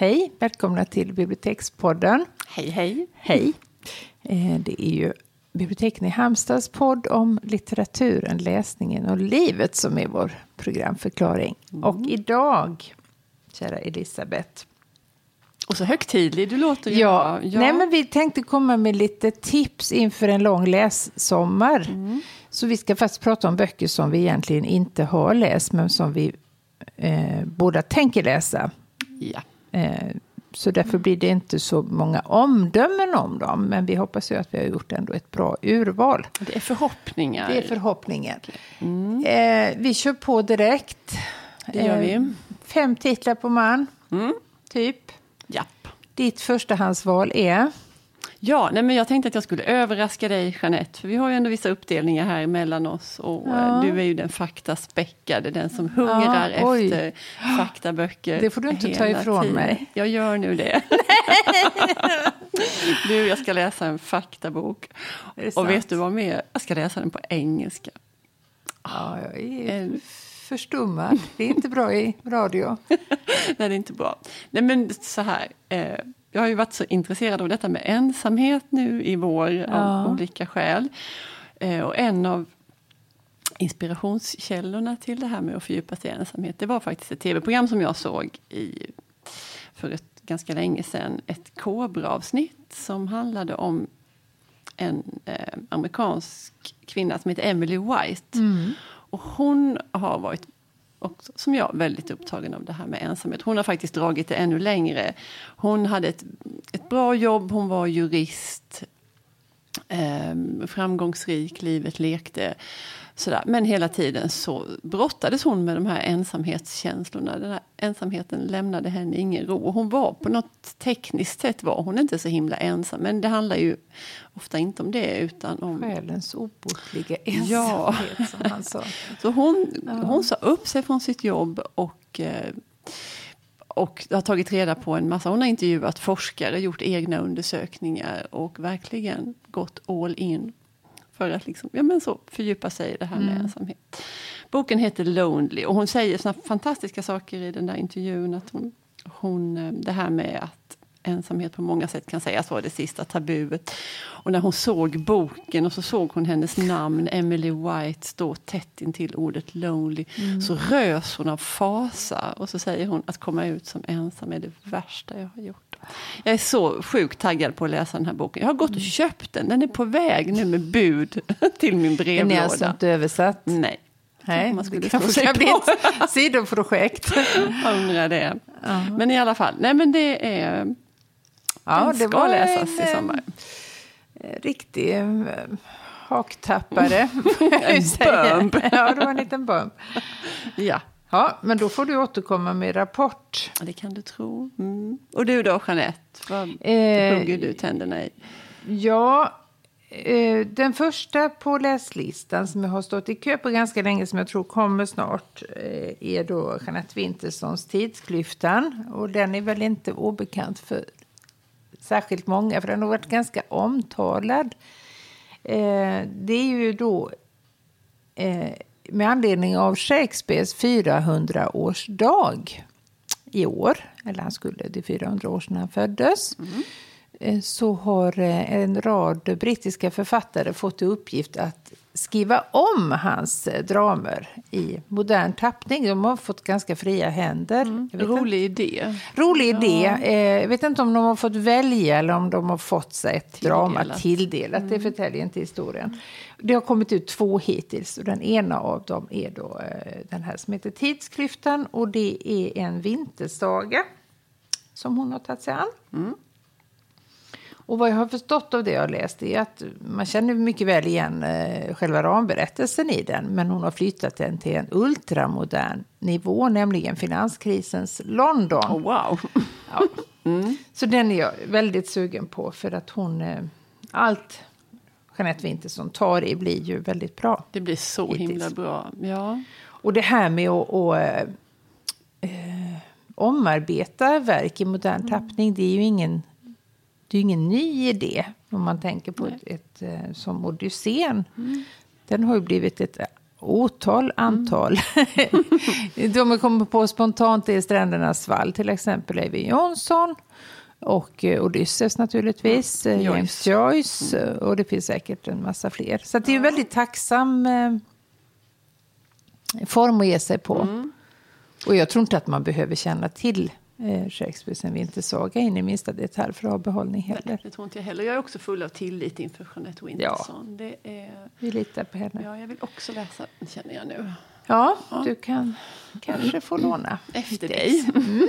Hej, välkomna till Bibliotekspodden. Hej, hej. Hej. Eh, Det är ju Biblioteken i Halmstads podd om litteraturen, läsningen och livet som är vår programförklaring. Och idag, kära Elisabeth, Och så högtidlig du låter. ju. Ja, Nej, men vi tänkte komma med lite tips inför en lång lässommar. Så vi ska faktiskt prata om böcker som vi egentligen inte har läst, men som vi eh, båda tänker läsa. ja. Eh, så därför blir det inte så många omdömen om dem. Men vi hoppas ju att vi har gjort ändå ett bra urval. Det är förhoppningar. Det är förhoppningen. Eh, vi kör på direkt. Det gör vi. Eh, fem titlar på man, Mm. typ. Japp. Ditt förstahandsval är? Ja, nej, men jag tänkte att jag skulle överraska dig Jeanette, för vi har ju ändå vissa uppdelningar här mellan oss. Och Ja. eh, du är ju den faktaspäckade, den som hungrar Ja, efter faktaböcker. Det får du inte ta ifrån tiden. mig. Jag gör nu det. du, jag ska läsa en faktabok. Och sant? vet du vad mer? Jag ska läsa den på engelska. Ja, jag är förstummad. Det är inte bra i radio. Nej, det är inte bra. Nej, men så här. Eh, jag har ju varit så intresserad av detta med ensamhet nu i vår Ja. av olika skäl. Eh, och en av inspirationskällorna till det här med att fördjupa sig i ensamhet, det var faktiskt ett tv-program som jag såg i, för ett ganska länge sedan. Ett Kobra-avsnitt som handlade om en eh, amerikansk kvinna som heter Emily White. Och hon har varit, också, som jag, väldigt upptagen av det här med ensamhet. Hon har faktiskt dragit det ännu längre. Hon hade ett, ett bra jobb, hon var jurist, eh, framgångsrik, livet lekte. Sådär. Men hela tiden så brottades hon med de här ensamhetskänslorna. Den här ensamheten lämnade henne ingen ro. Och hon var på något tekniskt sätt var hon inte så himla ensam. Men det handlar ju ofta inte om det utan om Själens obotliga Ja. ensamhet, som han sa. Så hon, hon sa upp sig från sitt jobb och, eh, och har tagit reda på en massa. Hon har intervjuat forskare, gjort egna undersökningar och verkligen gått all in för att liksom, ja, men så, fördjupa sig i det här med ensamhet. Boken heter Lonely och hon säger såna fantastiska saker i den där intervjun. Att hon, hon, eh, det här med att ensamhet på många sätt kan sägas vara det sista tabuet. Och när hon såg boken och så såg hon hennes namn, Emily White, stå tätt intill ordet lonely, så rös hon av fasa. Och så säger hon att komma ut som ensam är det värsta jag har gjort. Jag är så sjukt taggad på att läsa den här boken. Jag har gått och köpt den, den är på väg nu med bud till min Den är brevlåda. alltså inte översatt? Nej. Nej, man skulle det kanske kan bli ett sidoprojekt. Jag undrar det. Men i alla fall, nej men det är... Ja, den ska läsas en, i sommar. riktig eh, haktappare. En bump. ja, det var en liten bump. Ja, Ja, men då får du återkomma med rapport. det kan du tro. Mm. Och du då, Jeanette? Vad Eh, hugger du tänderna i? Ja, eh, den första på läslistan som jag har stått i kö på ganska länge som jag tror kommer snart eh, är då Jeanette Wintersons Tidsklyftan. Och den är väl inte obekant för särskilt många för den har varit ganska omtalad. Eh, det är ju då eh, med anledning av Shakespeares 400-årsdag i år, eller han skulle, det är 400 år sedan han föddes, eh, så har eh, en rad brittiska författare fått i uppgift att skriva om hans eh, dramer i modern tappning. De har fått ganska fria händer. Jag vet inte- Rolig idé. Rolig idé. Eh, jag vet inte om de har fått välja eller om de har fått sig ett drama Tilldelat. tilldelat. Det förtäljer inte historien. Det har kommit ut två hittills och den ena av dem är då eh, den här som heter Tidsklyftan och det är en vintersaga som hon har tagit sig an. Och vad jag har förstått av det jag har läst är att man känner mycket väl igen eh, själva ramberättelsen i den, men hon har flyttat den till en ultramodern nivå, nämligen finanskrisens London. Oh, wow. Ja. Så den är jag väldigt sugen på för att hon, eh, allt Jeanette Winterson tar i blir ju väldigt bra. Det blir så Hittills. himla bra. Ja. Och det här med att, att eh, eh, omarbeta verk i modern tappning, det är ju ingen, det är ju ingen ny idé. Om man tänker på ett, ett eh, som Odysseen. Den har ju blivit ett otal antal. De jag kommer på spontant är Strändernas vall, till exempel Eyvind Johnson. Och eh, Odysseus naturligtvis, mm. James Joyce mm. och det finns säkert en massa fler. Så det är en väldigt tacksam eh, form att ge sig på. Mm. Och jag tror inte att man behöver känna till eh, Shakespeares En vintersaga in i minsta detalj för att ha behållning heller. Nej, det tror inte jag heller. Jag är också full av tillit inför Jeanette Winterson. Ja, det är... Vi litar på henne. Ja, jag vill också läsa den känner jag nu. Ja, ja. du kan kanske få låna. Efter dig. Mm.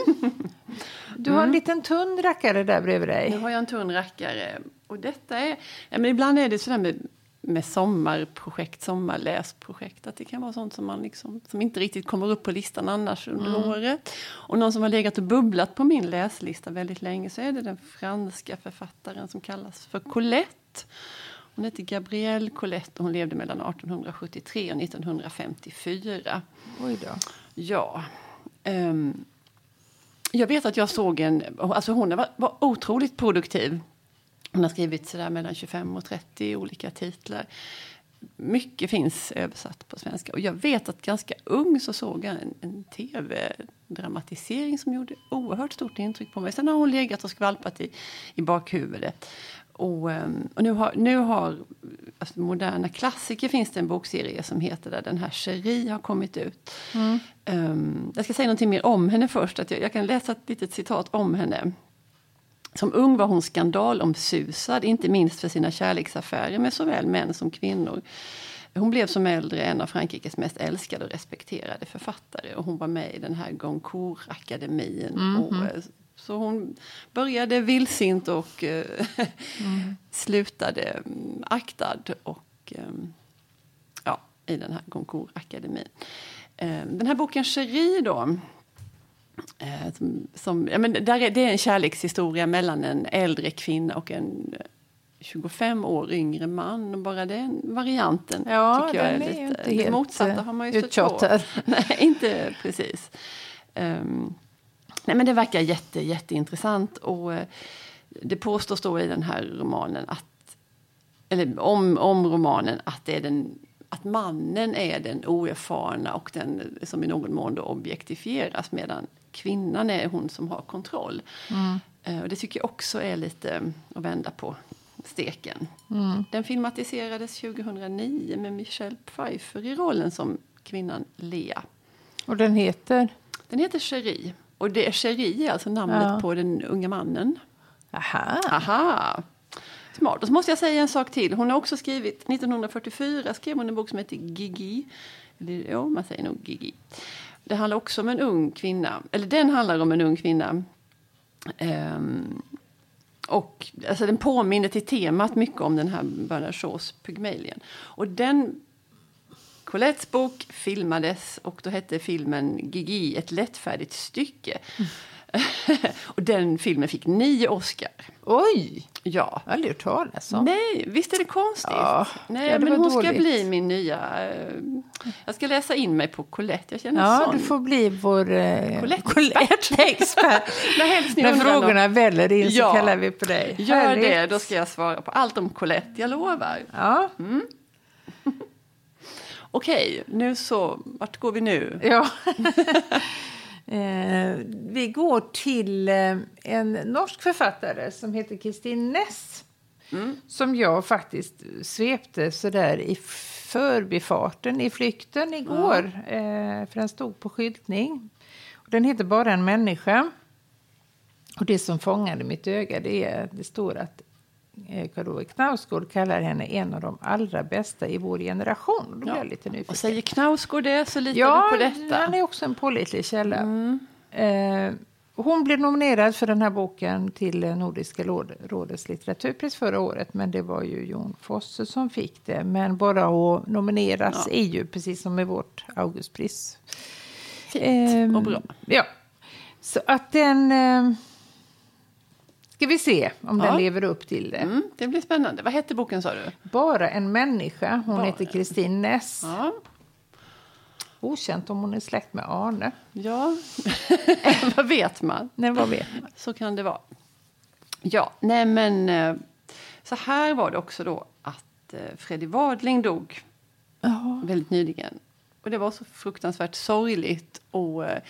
Du har en mm. liten tunn rackare där bredvid dig. Nu har jag en tunn rackare. Och detta är, ja, men ibland är det sådär med med sommarprojekt, sommarläsprojekt. Att det kan vara sånt som, man liksom, som inte riktigt kommer upp på listan annars under mm. året. Och någon som har legat och bubblat på min läslista väldigt länge så är det den franska författaren som kallas för Colette. Hon heter Gabrielle Colette och hon levde mellan 1873 och 1954. Oj då. Ja. Um, jag vet att jag såg en... Alltså hon var, var otroligt produktiv hon har skrivit sådär mellan 25 och 30 olika titlar. Mycket finns översatt på svenska. Och jag vet att ganska ung så såg jag en, en tv-dramatisering som gjorde oerhört stort intryck på mig. Sen har hon legat och skvalpat i, i bakhuvudet. Och, ehm, och nu har, nu har alltså moderna klassiker finns det en bokserie som heter där den här Cherie har kommit ut. Mm. Um, jag ska säga någonting mer om henne först. Att jag, jag kan läsa ett litet citat om henne. Som ung var hon skandalomsusad, inte minst för sina kärleksaffärer med såväl män som kvinnor. Hon blev som äldre en av Frankrikes mest älskade och respekterade författare. Och hon var med i den här Goncourt-akademin. Mm -hmm. Så hon började vildsint och mm. slutade mm, aktad och ja, i den här Goncourt-akademin. Den här boken Cherie då Eh, som, som, ja, men där är, det är en kärlekshistoria mellan en äldre kvinna och en 25 år yngre man. Och bara den varianten ja, tycker jag är, är lite... Det helt motsatta har man ju stött på. Nej, inte precis. Um, nej, men det verkar jätte, jätteintressant. Och uh, det påstås då i den här romanen att eller om, om romanen att det är den att mannen är den oerfarna och den som i någon mån då objektifieras medan kvinnan är hon som har kontroll. Mm. Uh, och det tycker jag också är lite att vända på steken. Mm. Den filmatiserades 2009 med Michelle Pfeiffer i rollen som kvinnan Lea. Och den heter? Den heter Cherie. Och det är Cherie, alltså namnet ja. på den unga mannen. Aha. Aha. Smart. Och så måste jag säga en sak till. Hon har också skrivit, 1944 skrev hon en bok som heter Gigi. Eller, ja, man säger nog Gigi. Det handlar också om en ung kvinna. Eller den handlar om en ung kvinna. Um, och alltså, den påminner till temat mycket om den här Bernard Shaws Pygmalion. Och den Colettes bok filmades och då hette filmen Gigi ett lättfärdigt stycke. Mm. och den filmen fick nio Oscar. Oj! Ja. Jag har aldrig hört talas om. Nej, visst är det konstigt? Ja, Nej, ja, men hon dåligt. ska bli min nya... Uh, jag ska läsa in mig på Colette. Jag känner ja, sån. du får bli vår uh, Colette-expert. När, När frågorna väller in ja. så kallar vi på dig. Gör Härligt. det, då ska jag svara på allt om Colette, jag lovar. Ja. Mm. Okej, nu så, vart går vi nu? Ja. Eh, vi går till eh, en norsk författare som heter Kristin Ness. Mm. Som jag faktiskt svepte sådär i förbifarten i flykten igår. Mm. Eh, för den stod på skyltning. Och den heter Bara en människa. Och det som fångade mitt öga det är det står att Eh, Karl-Ove Knausgård kallar henne en av de allra bästa i vår generation. Då ja. jag lite nyfiken. Och säger Knausgård det så litar ja, du på detta? Ja, han är också en pålitlig källa. Mm. Eh, hon blev nominerad för den här boken till Nordiska rådets litteraturpris förra året. Men det var ju Jon Fosse som fick det. Men bara att nomineras ja. är ju precis som med vårt Augustpris. Fint eh, och bra. Ja, så att den... Eh, Ska vi se om ja. den lever upp till det. Mm, det blir spännande. Vad hette boken sa du? Bara en människa. Hon Bara. heter Kristin Ness. Ja. Okänt om hon är släkt med Arne. Ja, vad vet man? Nej, vad vet man? Så kan det vara. Ja, nej men eh, så här var det också då att eh, Freddy Wadling dog oh. väldigt nyligen. Och det var så fruktansvärt sorgligt. Och eh,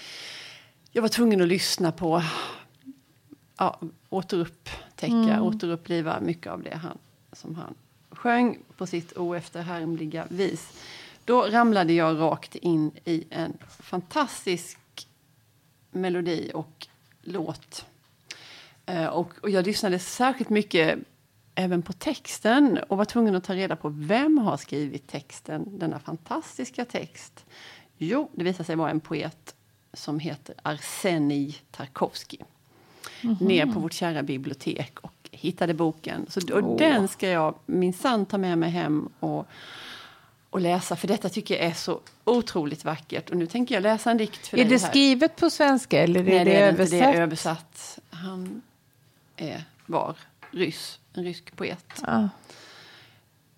jag var tvungen att lyssna på, ja, återupptäcka, mm. återuppliva mycket av det han, som han sjöng på sitt oefterhärmliga vis. Då ramlade jag rakt in i en fantastisk melodi och låt. Eh, och, och, jag lyssnade särskilt mycket även på texten och var tvungen att ta reda på vem har skrivit texten, denna fantastiska text. Jo, det visade sig vara en poet som heter Arsenij Tarkovsky. Mm -hmm. Ner på vårt kära bibliotek och hittade boken. Så, och oh. Den ska jag minsann ta med mig hem och, och läsa, för detta tycker jag är så otroligt vackert. Och nu tänker jag läsa en dikt för Är dig det här. skrivet på svenska eller är Nej, det, det är översatt? Det är översatt. Han är, var ryss, en rysk poet. Ah.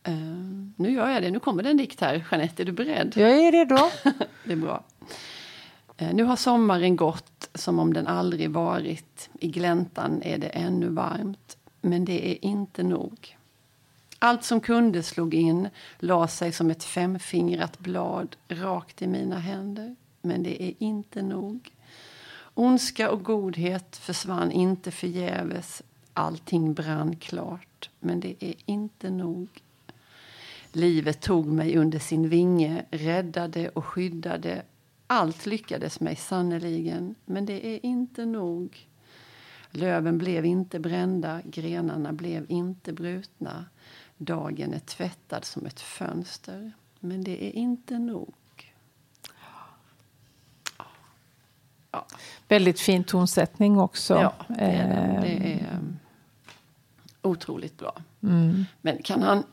Uh, nu gör jag det. Nu kommer det en dikt här. Jeanette, är du beredd? Jag är redo. det är bra. Uh, nu har sommaren gått som om den aldrig varit. I gläntan är det ännu varmt, men det är inte nog. Allt som kunde slog in, la sig som ett femfingrat blad rakt i mina händer. Men det är inte nog. Ondska och godhet försvann inte förgäves. Allting brann klart, men det är inte nog. Livet tog mig under sin vinge, räddade och skyddade. Allt lyckades mig sannerligen, men det är inte nog. Löven blev inte brända, grenarna blev inte brutna. Dagen är tvättad som ett fönster, men det är inte nog. Ja. Väldigt fin tonsättning också. Ja, det är, det. Det är ehm. otroligt bra. Mm. Men kan han...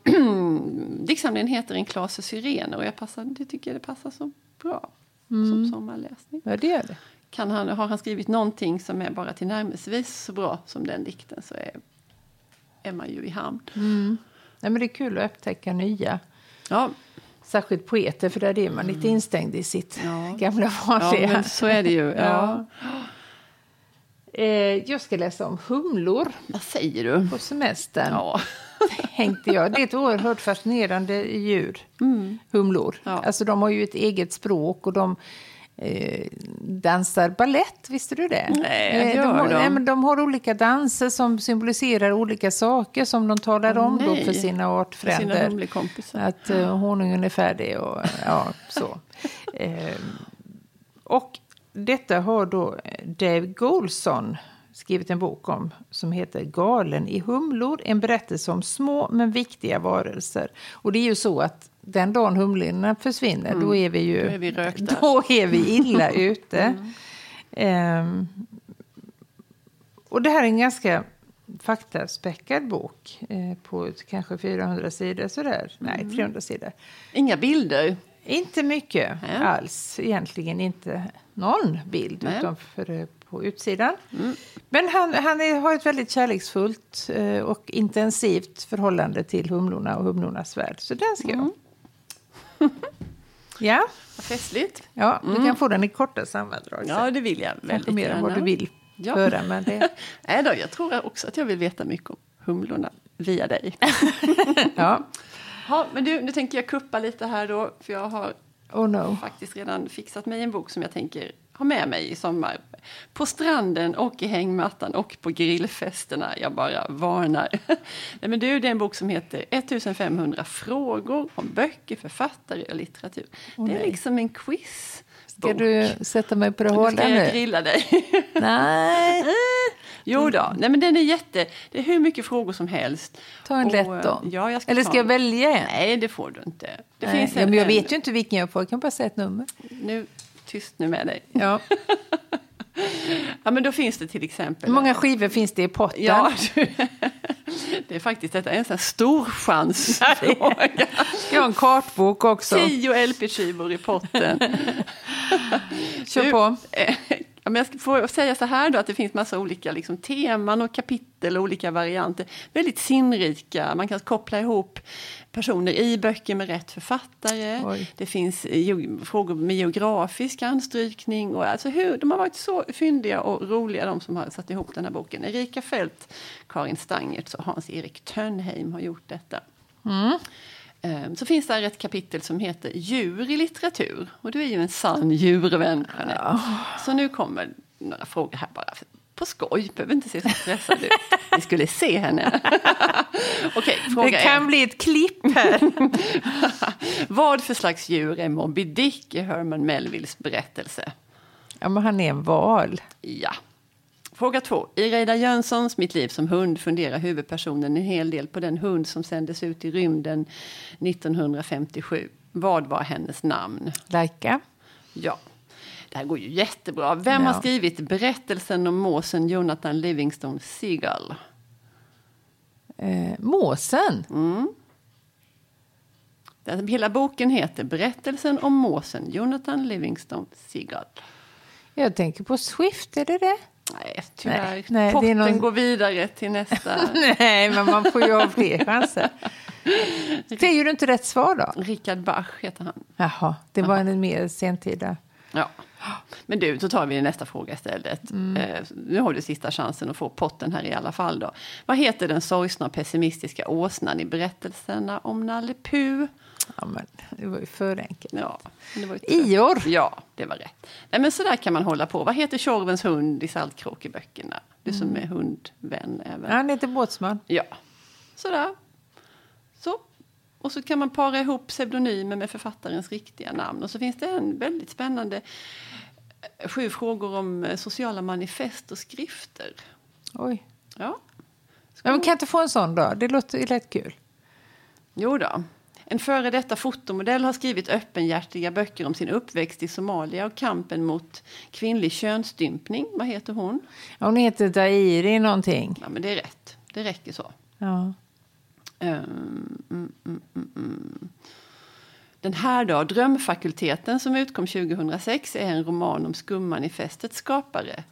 Diktsamlingen heter En klase syrener och jag passar, det tycker jag det passar så bra mm. som sommarläsning. Ja, det är det. Kan han, har han skrivit någonting som är bara tillnärmelsevis så bra som den dikten så är, är man ju i hamn. Mm. Nej, men det är kul att upptäcka nya. Ja. Särskilt poeter, för där är man lite mm. instängd i sitt ja. gamla vanliga. Ja, men så är det ju. Ja. Eh, jag ska läsa om humlor. Vad säger du? På semestern. Ja. Tänkte jag. Det är ett oerhört fascinerande djur, mm. humlor. Ja. Alltså, de har ju ett eget språk och de eh, dansar ballett, visste du det? Nej, eh, de, har, de. Nej, men de har olika danser som symboliserar olika saker som de talar oh, om då för sina artfränder. För sina att eh, honungen är färdig och ja, så. eh, och detta har då Dave Goulson skrivit en bok om som heter Galen i humlor, en berättelse om små men viktiga varelser. Och det är ju så att den dagen humlorna försvinner, mm. då är vi ju då är vi, då är vi illa ute. Mm. Um, och det här är en ganska faktaspäckad bok eh, på kanske 400 sidor sådär. Mm. Nej, 300 sidor. Inga bilder? Inte mycket ja. alls. Egentligen inte någon bild Nej. utom för, på utsidan. Mm. Men han, han är, har ett väldigt kärleksfullt eh, och intensivt förhållande till humlorna och humlornas värld. Så den ska jag. Mm. ja. Vad festligt. Ja, du mm. kan få den i korta sammandrag. Ja, det vill jag väldigt mer än vad du vill ja. höra. Men det... Nej då, jag tror också att jag vill veta mycket om humlorna via dig. ja. ja. Men du, nu tänker jag kuppa lite här då, för jag har oh no. faktiskt redan fixat mig en bok som jag tänker ha med mig i sommar. På stranden och i hängmattan och på grillfesterna. Jag bara varnar. Nej, men du, det är en bok som heter 1500 frågor om böcker, författare och litteratur. Oh, det är nej. liksom en quiz. Ska du sätta mig på det hårda nu? Ska jag grilla dig? Nej. jo då. Nej, men den är jätte... Det är hur mycket frågor som helst. Ta en och, lätt då. Ja, jag ska Eller ska jag välja en? Nej, det får du inte. Det Nej. finns en, ja, men jag vet ju inte vilken jag får. Jag kan bara säga ett nummer. Nu tyst nu med dig. Ja. ja, men då finns det till exempel... Hur många skivor finns det i potten? Ja, det är faktiskt detta är en sån stor chansfråga. Jag ha en kartbok också? Tio LP-skivor i potten. Kör på. Ja, men jag får säga så här då att det finns massa olika liksom, teman och kapitel och olika varianter. Väldigt sinnrika, man kan koppla ihop personer i böcker med rätt författare. Oj. Det finns frågor med geografisk anstrykning. Och alltså hur, de har varit så fyndiga och roliga de som har satt ihop den här boken. Erika Fält, Karin Stangert och Hans-Erik Tönheim har gjort detta. Mm. Eh, Så finns där ett kapitel som heter Djur i litteratur. Och du är ju en sann djurvän, Jeanette. Så nu kommer några frågor här bara på skoj. Behöver inte se så stressad ut. Ni skulle se henne. Okej, Det fråga kan ett. bli ett klipp här. Vad för slags djur är Moby Dick i Herman Melvilles berättelse? ja, men han är en val. Ja. Fråga två. I Reidar Jönssons Mitt liv som hund funderar huvudpersonen en hel del på den hund som sändes ut i rymden 1957. Vad var hennes namn? Laika. Ja. Det här går ju jättebra. Vem har Ja. skrivit berättelsen om måsen Jonathan Livingstone Seagull? Eh, måsen. Den, hela boken heter Berättelsen om måsen Jonathan Livingstone Seagull. Jag tänker på Swift, är det det? Nej, tyvärr. Nej, Potten någon- går vidare till nästa. Nej, men man får ju ha fler chanser. Säger du inte rätt svar då? Richard Bach heter han. Jaha, det var en mer sentida. Ja. Men du, så tar vi nästa fråga istället. Eh, nu har du sista chansen att få potten här i alla fall. Då. Vad heter den sorgsna och pessimistiska åsnan i berättelserna om Nalle Puh? Ja, men det var ju för enkelt. Ja, det var ju. Ior. Ja, det var rätt. Nej, men så där kan man hålla på. Vad heter Tjorvens hund i Saltkråkeböckerna? Du som är hundvän även. Han heter Båtsman. Ja, sådär. Så. Och så kan man para ihop pseudonymer med författarens riktiga namn. Och så finns det en väldigt spännande eh, sju frågor om eh, sociala manifest och skrifter. Oj. Ja, Men kan inte få en sån då? Det låter lätt kul. jo då. En före detta fotomodell har skrivit öppenhjärtiga böcker om sin uppväxt i Somalia och kampen mot kvinnlig könsstympning. Vad heter hon? Hon heter Dairi någonting. Ja, men det är rätt. Det räcker så. Ja. Mm, mm, mm, mm. Den här då, Drömfakulteten som utkom 2006 är en roman om skummanifestets skapare,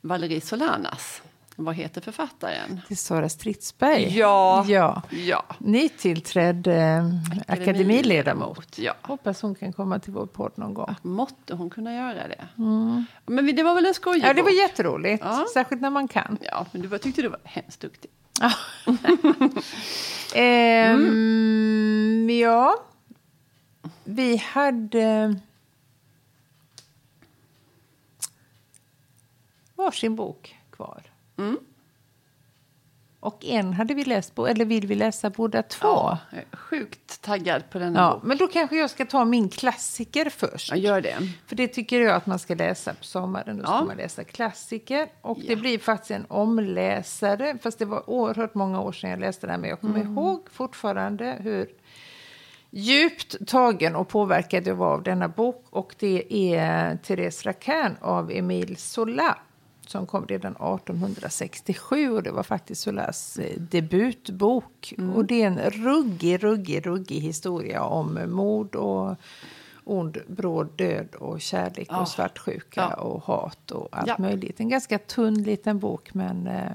Valerie Solanas. Vad heter författaren? Det är Sara Stridsberg. Ja. ja. Ja, Nytillträdd eh, akademiledamot. Ja, Hoppas hon kan komma till vår podd någon gång. måtte hon kunna göra det. Men vi- det var väl en skojig Ja, det var jätteroligt. Ja. Särskilt när man kan. Ja, men du tyckte du var hemskt duktig. Ehm, Ja. Vi hade varsin bok kvar. Mm. Och en hade vi läst på, eller vill vi läsa båda två? Ja, jag är sjukt taggad på denna Ja, bok. men då kanske jag ska ta min klassiker först. Ja, gör det. För det tycker jag att man ska läsa på sommaren. Då ska Ja. man läsa klassiker. Och Ja. det blir faktiskt en omläsare. Fast det var oerhört många år sedan jag läste här. Men jag kommer Mm. ihåg fortfarande hur djupt tagen och påverkad jag var av denna bok. Och det är Therese Raquin av Emile Zola. Som kom redan 1867 och det var faktiskt Zolas eh, debutbok. Mm. Och det är en ruggig, ruggig, ruggig historia om mord och ond, bråd död och kärlek Ja. och svartsjuka Ja. och hat och allt Ja. möjligt. En ganska tunn liten bok men eh,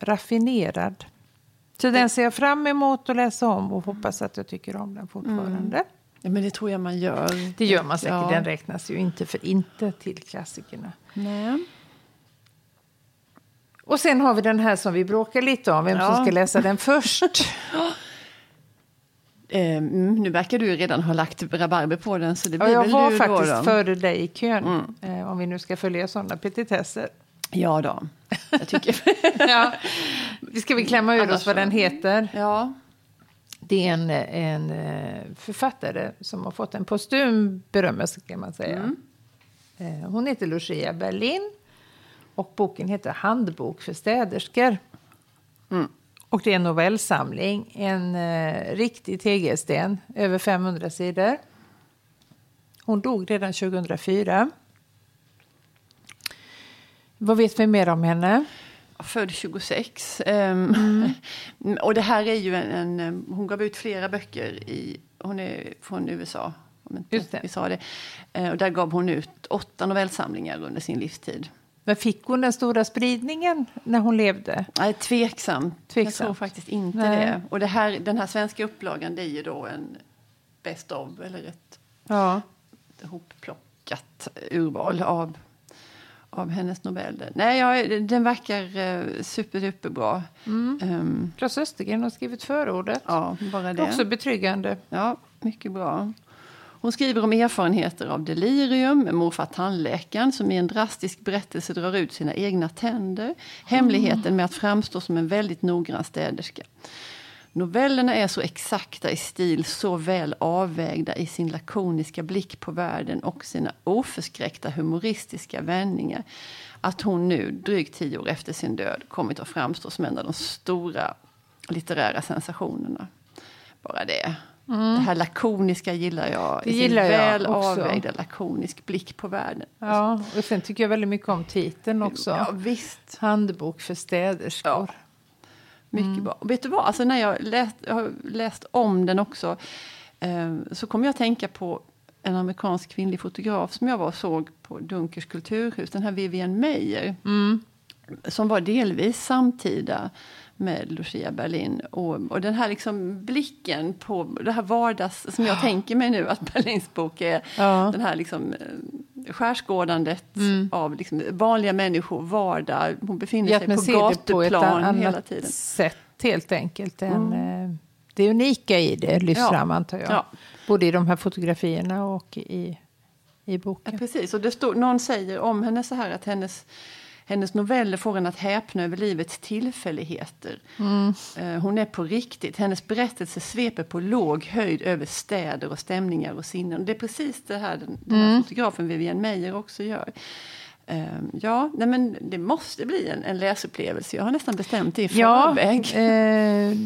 raffinerad. Så den ser jag fram emot att läsa om och hoppas att jag tycker om den fortfarande. Ja, men det tror jag man gör. Det gör man säkert, den räknas ju inte för inte till klassikerna. Nej. Och sen har vi den här som vi bråkar lite om, vem Ja. som ska läsa den först. Eh, mm, nu verkar du redan ha lagt rabarber på den. Så det Ja, blir jag väl var du faktiskt då, före dig i kön, eh, om vi nu ska följa sådana petitesser. Ja då. Jag tycker... ja. Vi ska väl klämma ur oss vad den heter. ja. Det är en, en eh, författare som har fått en postum berömmelse kan man säga. Eh, Hon heter Lucia Berlin och boken heter Handbok för städerskor. Och det är en novellsamling, en eh, riktig tegelsten, över 500 sidor. Hon dog redan 2004. Vad vet vi mer om henne? Född 26. Ehm, Mm. och det här är ju en, en... Hon gav ut flera böcker. i Hon är från USA. Om inte Just det. vi sa det. Eh, och där gav hon ut åtta novellsamlingar under sin livstid. Men fick hon den stora spridningen när hon levde? Nej, tveksamt. Jag Tveksamt. tror faktiskt inte Nej. det. Och det här, den här svenska upplagan det är ju då en best of, eller ett Ja. hopplockat urval av, av hennes noveller. Nej, ja, den verkar eh, superduperbra. Mm. Um, Claes Östergren har skrivit förordet. ja, bara det. Också betryggande. Ja, mycket bra. Hon skriver om erfarenheter av delirium med morfar tandläkaren som i en drastisk berättelse drar ut sina egna tänder. Hemligheten med att framstå som en väldigt noggrann städerska. Novellerna är så exakta i stil, så väl avvägda i sin lakoniska blick på världen och sina oförskräckta humoristiska vändningar att hon nu, drygt tio år efter sin död, kommit att framstå som en av de stora litterära sensationerna. Bara det. Det här lakoniska gillar jag. Det gillar jag väl också. avvägda lakonisk blick på världen. Ja, och sen tycker jag väldigt mycket om titeln också. Ja, visst. Handbok för städerskor. Ja. Mycket bra. Och vet du vad, alltså när jag, läst, jag har läst om den också eh, så kommer jag att tänka på en amerikansk kvinnlig fotograf som jag var och såg på Dunkers kulturhus, den här Vivian Meyer. Som var delvis samtida med Lucia Berlin. Och, och den här liksom blicken på det här vardags... Som jag tänker mig nu att Berlins bok är. Ja. Den här liksom, eh, skärskådandet av liksom vanliga människor, vardag. Hon befinner Ja, sig på på gatuplan annat hela tiden. sätt helt enkelt. Än, eh, det unika i det lyfts Ja. fram antar jag. Ja. Både i de här fotografierna och i, i Ja, boken. precis. Och det står, någon säger om henne så här att hennes, hennes noveller får en att häpna över livets tillfälligheter. Eh, Hon är på riktigt. Hennes berättelse sveper på låg höjd över städer och stämningar och sinnen. Det är precis det här den, den här fotografen Vivian Meyer också gör. Eh, Ja, nej men det måste bli en, en läsupplevelse. Jag har nästan bestämt det i Ja, förväg. eh,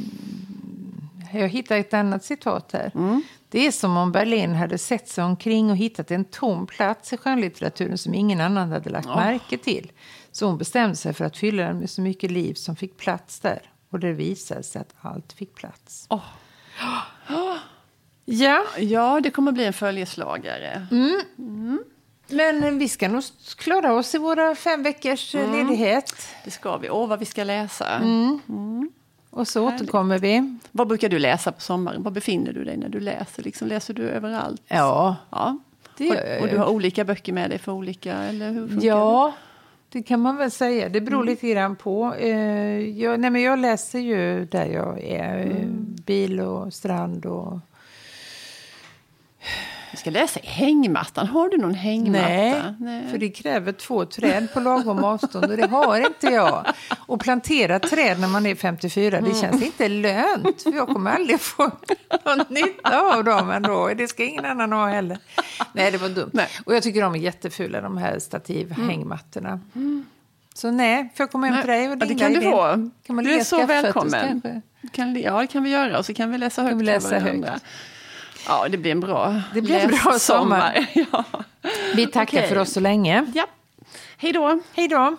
jag hittade ett annat citat här. Mm. Det är som om Berlin hade sett sig omkring och hittat en tom plats i skönlitteraturen som ingen annan hade lagt märke till. Så hon bestämde sig för att fylla den med så mycket liv som fick plats där. Och det visade sig att allt fick plats. Åh. Ja, Ja, det kommer bli en följeslagare. men vi ska nog klara oss i våra fem veckors eh, Mm. ledighet. Det ska vi. Åh, vad vi ska läsa. Mm. Och så återkommer vi. Vad brukar du läsa på sommaren? Var befinner du dig när du läser? Liksom, läser du överallt? Ja, Ja. det och, och du har olika böcker med dig för olika, eller hur funkar Ja, det kan man väl säga. Det Mm. beror lite grann på. Eh, jag, nej, men jag läser ju där jag är. Mm. Bil och strand och... Du ska läsa hängmattan. Har du någon hängmatta? Nej, för det kräver två träd på lagom avstånd och det har inte jag. Och plantera träd när man är 54, Mm. det känns inte lönt. För jag kommer aldrig få någon nytta av dem ändå. Det ska ingen annan ha heller. Nej, det var dumt. Nej. Och jag tycker de är jättefula, de här stativhängmattorna. Så nej, får jag komma hem Nej, till dig och ja, det kan du din? få. Kan man du är så välkommen. Kan, ja, det kan vi göra. Och så kan vi läsa högt vi läsa för varandra. högt. Ja, det blir en bra Det blir en bra lässommar. ja. Vi tackar Okej. för oss så länge. ja. Hej då. Hej då!